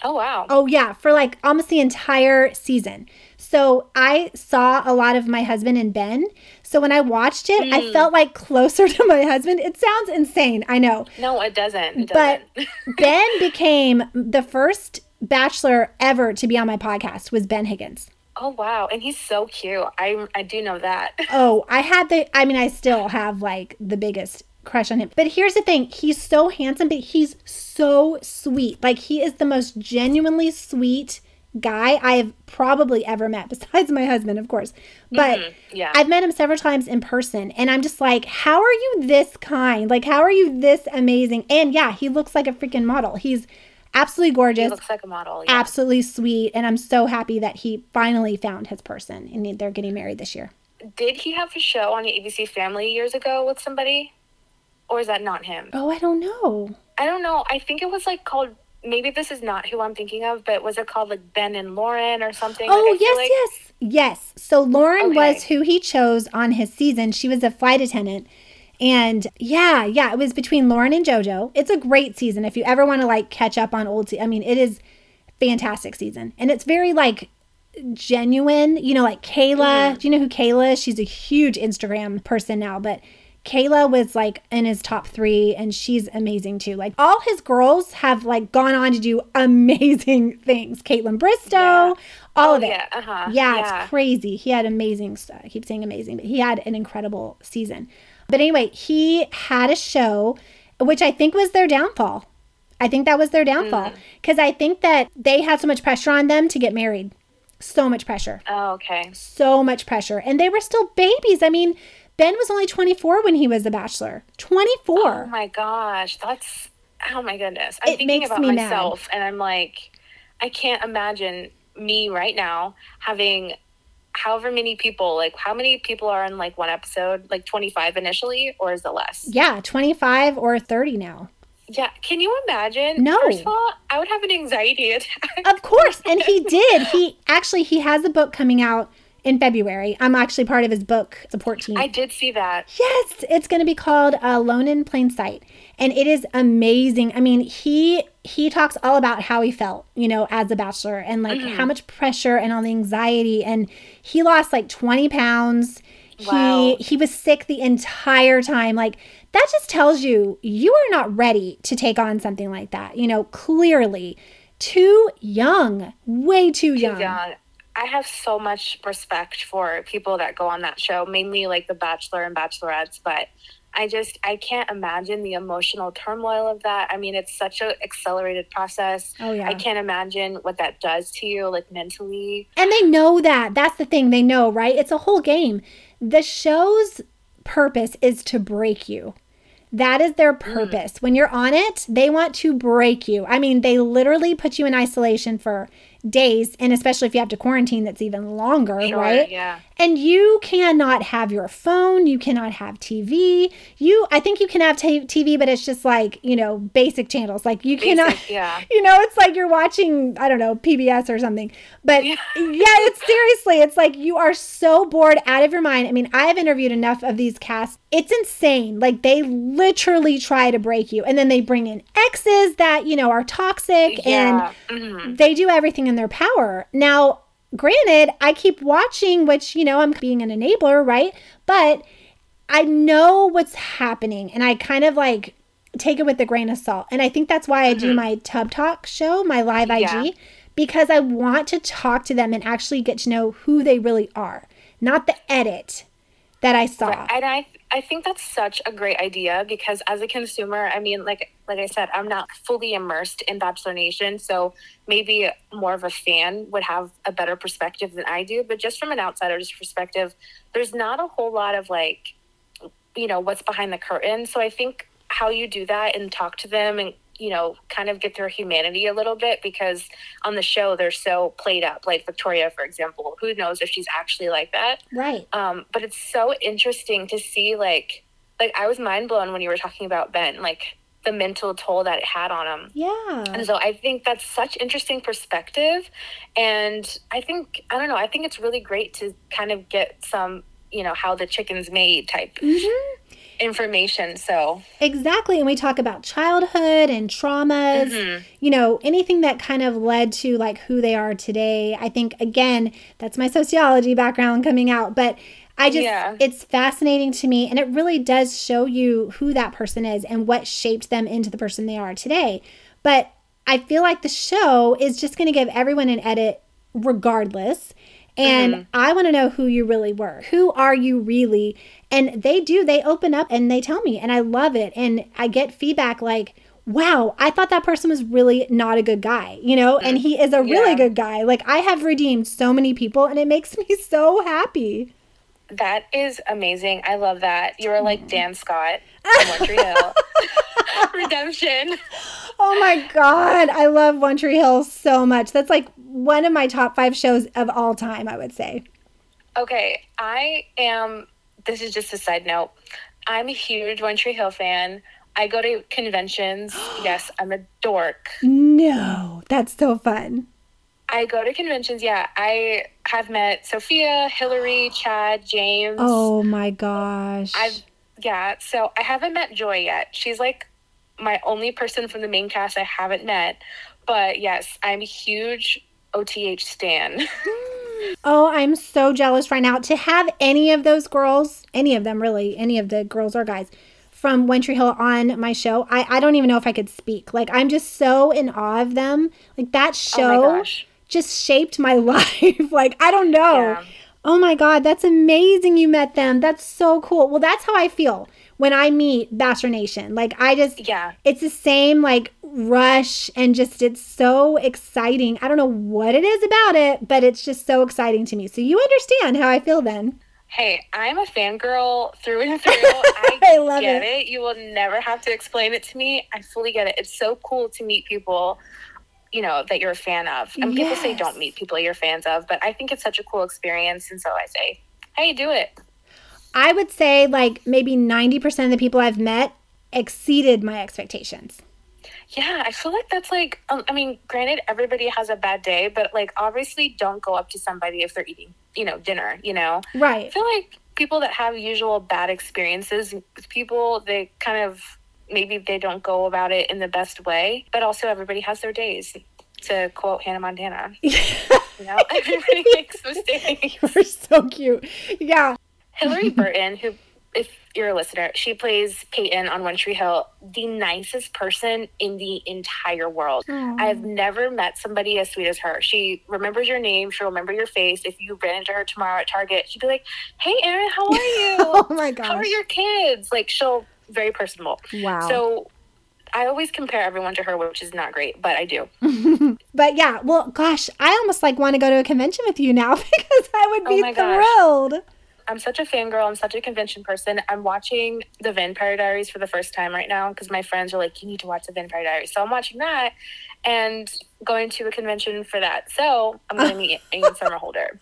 Oh wow. Oh, yeah, for like almost the entire season. So I saw a lot of my husband and Ben. So when I watched it, I hmm. felt like closer to my husband. It sounds insane, I know. No, it doesn't. It But doesn't. Ben became the first bachelor ever to be on my podcast was Ben Higgins. oh wow, and he's so cute. I I do know that. Oh, I had the I mean I still have like the biggest crush on him. But here's the thing, he's so handsome, but he's so sweet. Like he is the most genuinely sweet guy I've probably ever met besides my husband, of course. But Mhm, yeah. I've met him several times in person and I'm just like, how are you this kind? Like how are you this amazing? And yeah, he looks like a freaking model. He's absolutely gorgeous. he looks like a model. Yeah. absolutely sweet and i'm so happy that he finally found his person and they're getting married this year Did he have a show on the ABC Family years ago with somebody, or is that not him? oh i don't know I don't know. I think it was like called. Maybe this is not who I'm thinking of, but was it called like Ben and Lauren or something? Oh feel yes like- yes yes so lauren Okay. was who he chose on his season she was a flight attendant and yeah yeah it was between lauren and jojo it's a great season if you ever want to like catch up on old se- i mean it is fantastic season and it's very like genuine you know like kayla mm-hmm. do you know who kayla is she's a huge instagram person now but Kayla was like in his top three, and she's amazing too. Like all his girls have like gone on to do amazing things. Kaitlyn Bristowe, Yeah. all Oh, of it. yeah, uh-huh, Yeah, yeah. it's crazy. He had amazing stuff. I keep saying amazing, but he had an incredible season. But anyway, he had a show, which I think was their downfall. I think that was their downfall Mm. because I think that they had so much pressure on them to get married. So much pressure Oh, okay. so much pressure. And they were still babies. I mean, Ben was only 24 when he was a bachelor. 24. Oh my gosh, that's oh my goodness. I'm It thinking makes about me mad. myself and I'm like I can't imagine me right now having however many people, like how many people are in like one episode, like 25 initially or is it less? yeah, 25 or 30 now. Yeah, can you imagine? No. First of all, I would have an anxiety attack. Of course. And he did. He actually he has a book coming out in February. I'm actually part of his book support team. I did see that. Yes, it's going to be called uh, Alone in Plain Sight, and it is amazing. I mean, he he talks all about how he felt, you know, as a bachelor, and like how much pressure and all the anxiety, and he lost like twenty pounds. Wow. He he was sick the entire time. Like that just tells you you are not ready to take on something like that. You know, clearly too young, way too young. young. I have so much respect for people that go on that show, mainly like the Bachelor and Bachelorettes, but I just I can't imagine the emotional turmoil of that. I mean, it's such a accelerated process. Oh, yeah. I can't imagine what that does to you, like mentally. And they know that. That's the thing. They know, right? It's a whole game. The show's purpose is to break you. That is their mm. purpose. When you're on it, they want to break you. I mean, they literally put you in isolation for days, and especially if you have to quarantine, that's even longer, Sure, right? yeah. And you cannot have your phone. You cannot have TV. You, I think you can have t- TV, but it's just like you know basic channels. Like you cannot. Basic, yeah. You know, it's like you're watching I don't know PBS or something. But Yeah. yeah, it's seriously, it's like you are so bored out of your mind. I mean, I have interviewed enough of these casts. It's insane. Like they literally try to break you, and then they bring in exes that you know are toxic Yeah. and Mhm. they do everything in their power. Now, granted, I keep watching, which, you know, I'm being an enabler, right? But I know what's happening and I kind of like take it with a grain of salt. And I think that's why I do my Tub Talk show, my live Yeah. IG, because I want to talk to them and actually get to know who they really are, not the edit. That I saw. And I I think that's such a great idea because as a consumer, I mean, like like I said, I'm not fully immersed in Bachelor Nation, so maybe more of a fan would have a better perspective than I do. But just from an outsider's perspective, there's not a whole lot of like, you know, what's behind the curtain. So I think how you do that and talk to them and you know, kind of get their humanity a little bit because on the show they're so played up. Like Victoria, for example, who knows if she's actually like that? Right. Um, but it's so interesting to see like like I was mind blown when you were talking about Ben, like the mental toll that it had on him. Yeah. And so I think that's such interesting perspective. And I think I don't know, I think it's really great to kind of get some, you know, how the chicken's made type Mm-hmm. Information. So Exactly. And we talk about childhood and traumas, Mhm. you know, anything that kind of led to like who they are today. I think, again, that's my sociology background coming out. But I just, Yeah. it's fascinating to me. And it really does show you who that person is and what shaped them into the person they are today. But I feel like the show is just going to give everyone an edit regardless. And I want to know who you really were. Who are you really? And they do, they open up and they tell me, and I love it. And I get feedback like, wow, I thought that person was really not a good guy, you know? And he is a really Yeah. good guy. Like, I have redeemed so many people, and it makes me so happy. that is amazing. I love that. You are like mm-hmm. Dan Scott from One Tree Hill. Redemption. Oh my God. I love One Tree Hill so much. That's like one of my top five shows of all time, I would say. Okay, I am. This is just a side note. I'm a huge One Tree Hill fan. I go to conventions. yes, I'm a dork. No, that's so fun. I go to conventions. Yeah, I have met Sophia, Hilarie, Chad, James. Oh my gosh. I've yeah. So I haven't met Joy yet. She's like my only person from the main cast I haven't met. But yes, I'm a huge OTH stan. Mm. Oh, I'm so jealous right now to have any of those girls, any of them really, any of the girls or guys from One Tree Hill on my show. I, I don't even know if I could speak. Like, I'm just so in awe of them. Like, that oh show gosh. just shaped my life. like, I don't know. Yeah. Oh my God, that's amazing you met them. That's so cool. Well, that's how I feel when I meet Bachelor Nation. Like, I just, Yeah. it's the same like rush and just it's so exciting. I don't know what it is about it, but it's just so exciting to me. So you understand how I feel then. Hey, I'm a fangirl through and through. I, I love get it. it. You will never have to explain it to me. I fully get it. It's so cool to meet people, you know, that you're a fan of. And people say don't meet people you're fans of, but I think it's such a cool experience. And so I say, hey, do it. I would say like maybe 90% of the people I've met exceeded my expectations. Yeah, I feel like that's like, um, I mean, granted, everybody has a bad day, but like, obviously, don't go up to somebody if they're eating, you know, dinner, you know? Right. I feel like people that have usual bad experiences with people, they kind of maybe they don't go about it in the best way, but also everybody has their days. To quote Hannah Montana, you know, everybody makes mistakes. You're so cute. Yeah. Hilarie Burton, who, if you're a listener, she plays Peyton on One Tree Hill, the nicest person in the entire world. I've never met somebody as sweet as her. She remembers your name, she'll remember your face. If you ran into her tomorrow at Target, she'd be like, Hey, Erin, how are you? Oh my How are your kids? Like, she'll very personable. Wow. So, I always compare everyone to her, which is not great, but I do. But yeah, well, gosh, I almost like want to go to a convention with you now because I would Oh be my gosh. I'm such a fangirl. I'm such a convention person. I'm watching the Vampire Diaries for the first time right now because my friends are like, you need to watch the Vampire Diaries. So I'm watching that and going to a convention for that. So I'm going to meet Ian Somerhalder.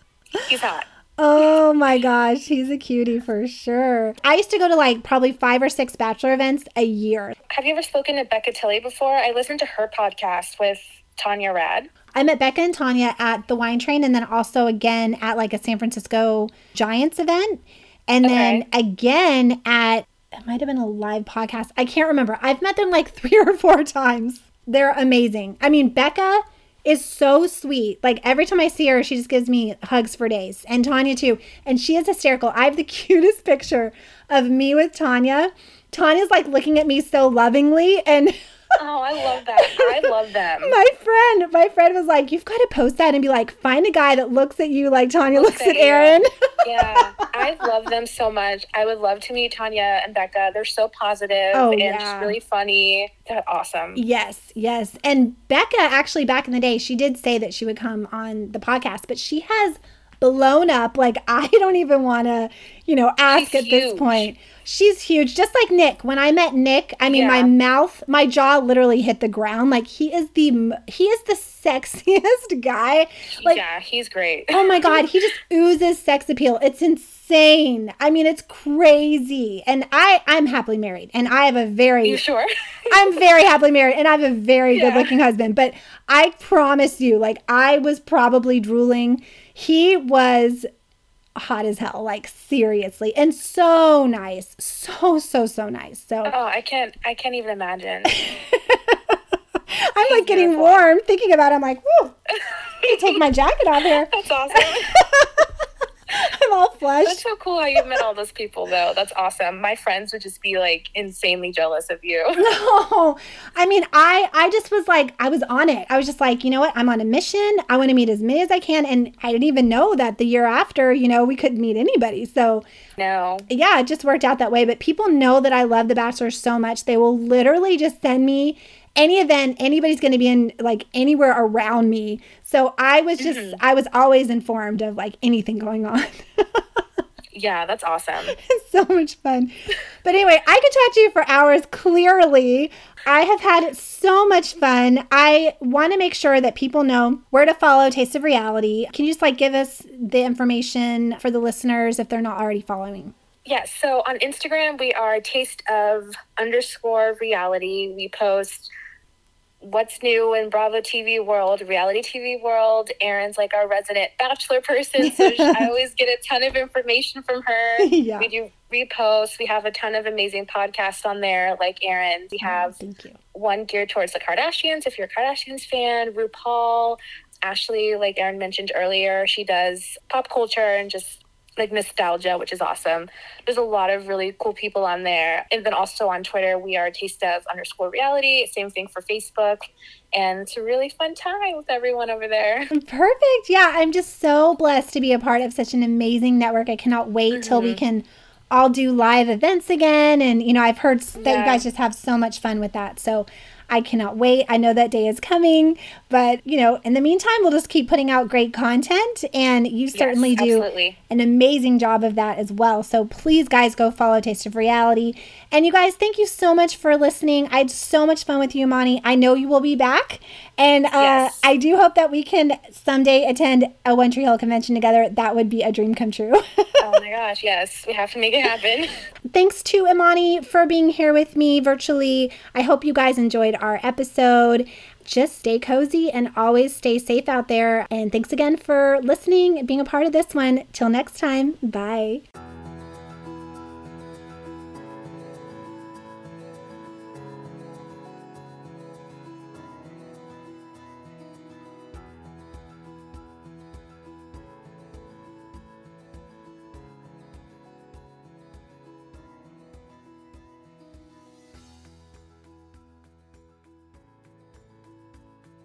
He's hot. Oh my gosh, he's a cutie for sure. I used to go to like probably five or six bachelor events a year. Have you ever spoken to Becca Tilley before? I listened to her podcast with Tanya Rad. I met Becca and Tanya at the wine train and then also again at like a San Francisco Giants event. And then again at it might have been a live podcast. I can't remember. I've met them like three or four times. They're amazing. I mean, Becca is so sweet. Like every time I see her, she just gives me hugs for days. And Tanya too. And she is hysterical. I have the cutest picture of me with Tanya. Tanya's like looking at me so lovingly and Oh, I love that. I love them. my friend, my friend was like, "You've got to post that and be like, find a guy that looks at you like Tanya looks, at at. Erin." yeah, I love them so much. I would love to meet Tanya and Becca. They're so positive Oh, and yeah. just really funny. They're awesome. Yes, yes. And Becca, actually, back in the day, she did say that she would come on the podcast, but she has blown up. Like, I don't even want to, you know, ask She's at this point. She's huge. Just like Nick. When I met Nick, I mean, my mouth, my jaw literally hit the ground. Like, he is the, he is the sexiest guy. Like, yeah, he's great. oh my God, he just oozes sex appeal. It's insane. I mean, it's crazy. And I, I'm happily married and I have a very, you sure? I'm very happily married and I have a very Yeah. good looking husband. But I promise you, like, I was probably drooling. He was hot as hell, like, seriously. And so nice. So, so, so nice. So oh, I can't. I can't even imagine. I'm like getting beautiful. warm thinking about it. I'm like, whoa, I take my jacket off here. That's awesome. I'm all flushed. That's so cool how you've met all those people, though. That's awesome. My friends would just be like insanely jealous of you. No, I mean, I I just was like, I was on it. I was just like, you know what? I'm on a mission. I want to meet as many as I can, and I didn't even know that the year after, you know, we couldn't meet anybody. So No. yeah, it just worked out that way. But people know that I love The Bachelor so much, they will literally just send me any event anybody's going to be in like anywhere around me so i was just mm-hmm. i was always informed of like anything going on Yeah, that's awesome. It's so much fun. But anyway, I could talk to you for hours. Clearly, I have had so much fun. I want to make sure that people know where to follow Taste of Reality. Can you just like give us the information for the listeners if they're not already following? Yes. so on Instagram, we are taste of underscore reality. We post what's new in Bravo TV world, reality TV world. Erin's like our resident bachelor person, so I always get a ton of information from her. Yeah. We do reposts. We have a ton of amazing podcasts on there, like Erin. We oh, have Thank you. one geared towards the Kardashians. If you're a Kardashians fan, RuPaul, Ashley, like Erin mentioned earlier, she does pop culture and just like nostalgia, which is awesome. There's a lot of really cool people on there. And then also on Twitter, we are taste of underscore reality. Same thing for Facebook. And it's a really fun time with everyone over there. Perfect. Yeah, I'm just so blessed to be a part of such an amazing network. I cannot wait till we mm-hmm. can all do live events again. And, you know, I've heard that you guys just have so much fun with that. So I cannot wait. I know that day is coming. But, you know, in the meantime, we'll just keep putting out great content. And you certainly Yes, do absolutely. an amazing job of that as well. So please, guys, go follow Taste of Reality. And you guys, thank you so much for listening. I had so much fun with you, Monty. I know you will be back. And uh, Yes. I do hope that we can someday attend a One Tree Hill convention together. That would be a dream come true. oh my gosh, yes. We have to make it happen. Thanks to Imani for being here with me virtually. I hope you guys enjoyed our episode. Just stay cozy and always stay safe out there. And thanks again for listening and being a part of this one. Till next time, bye.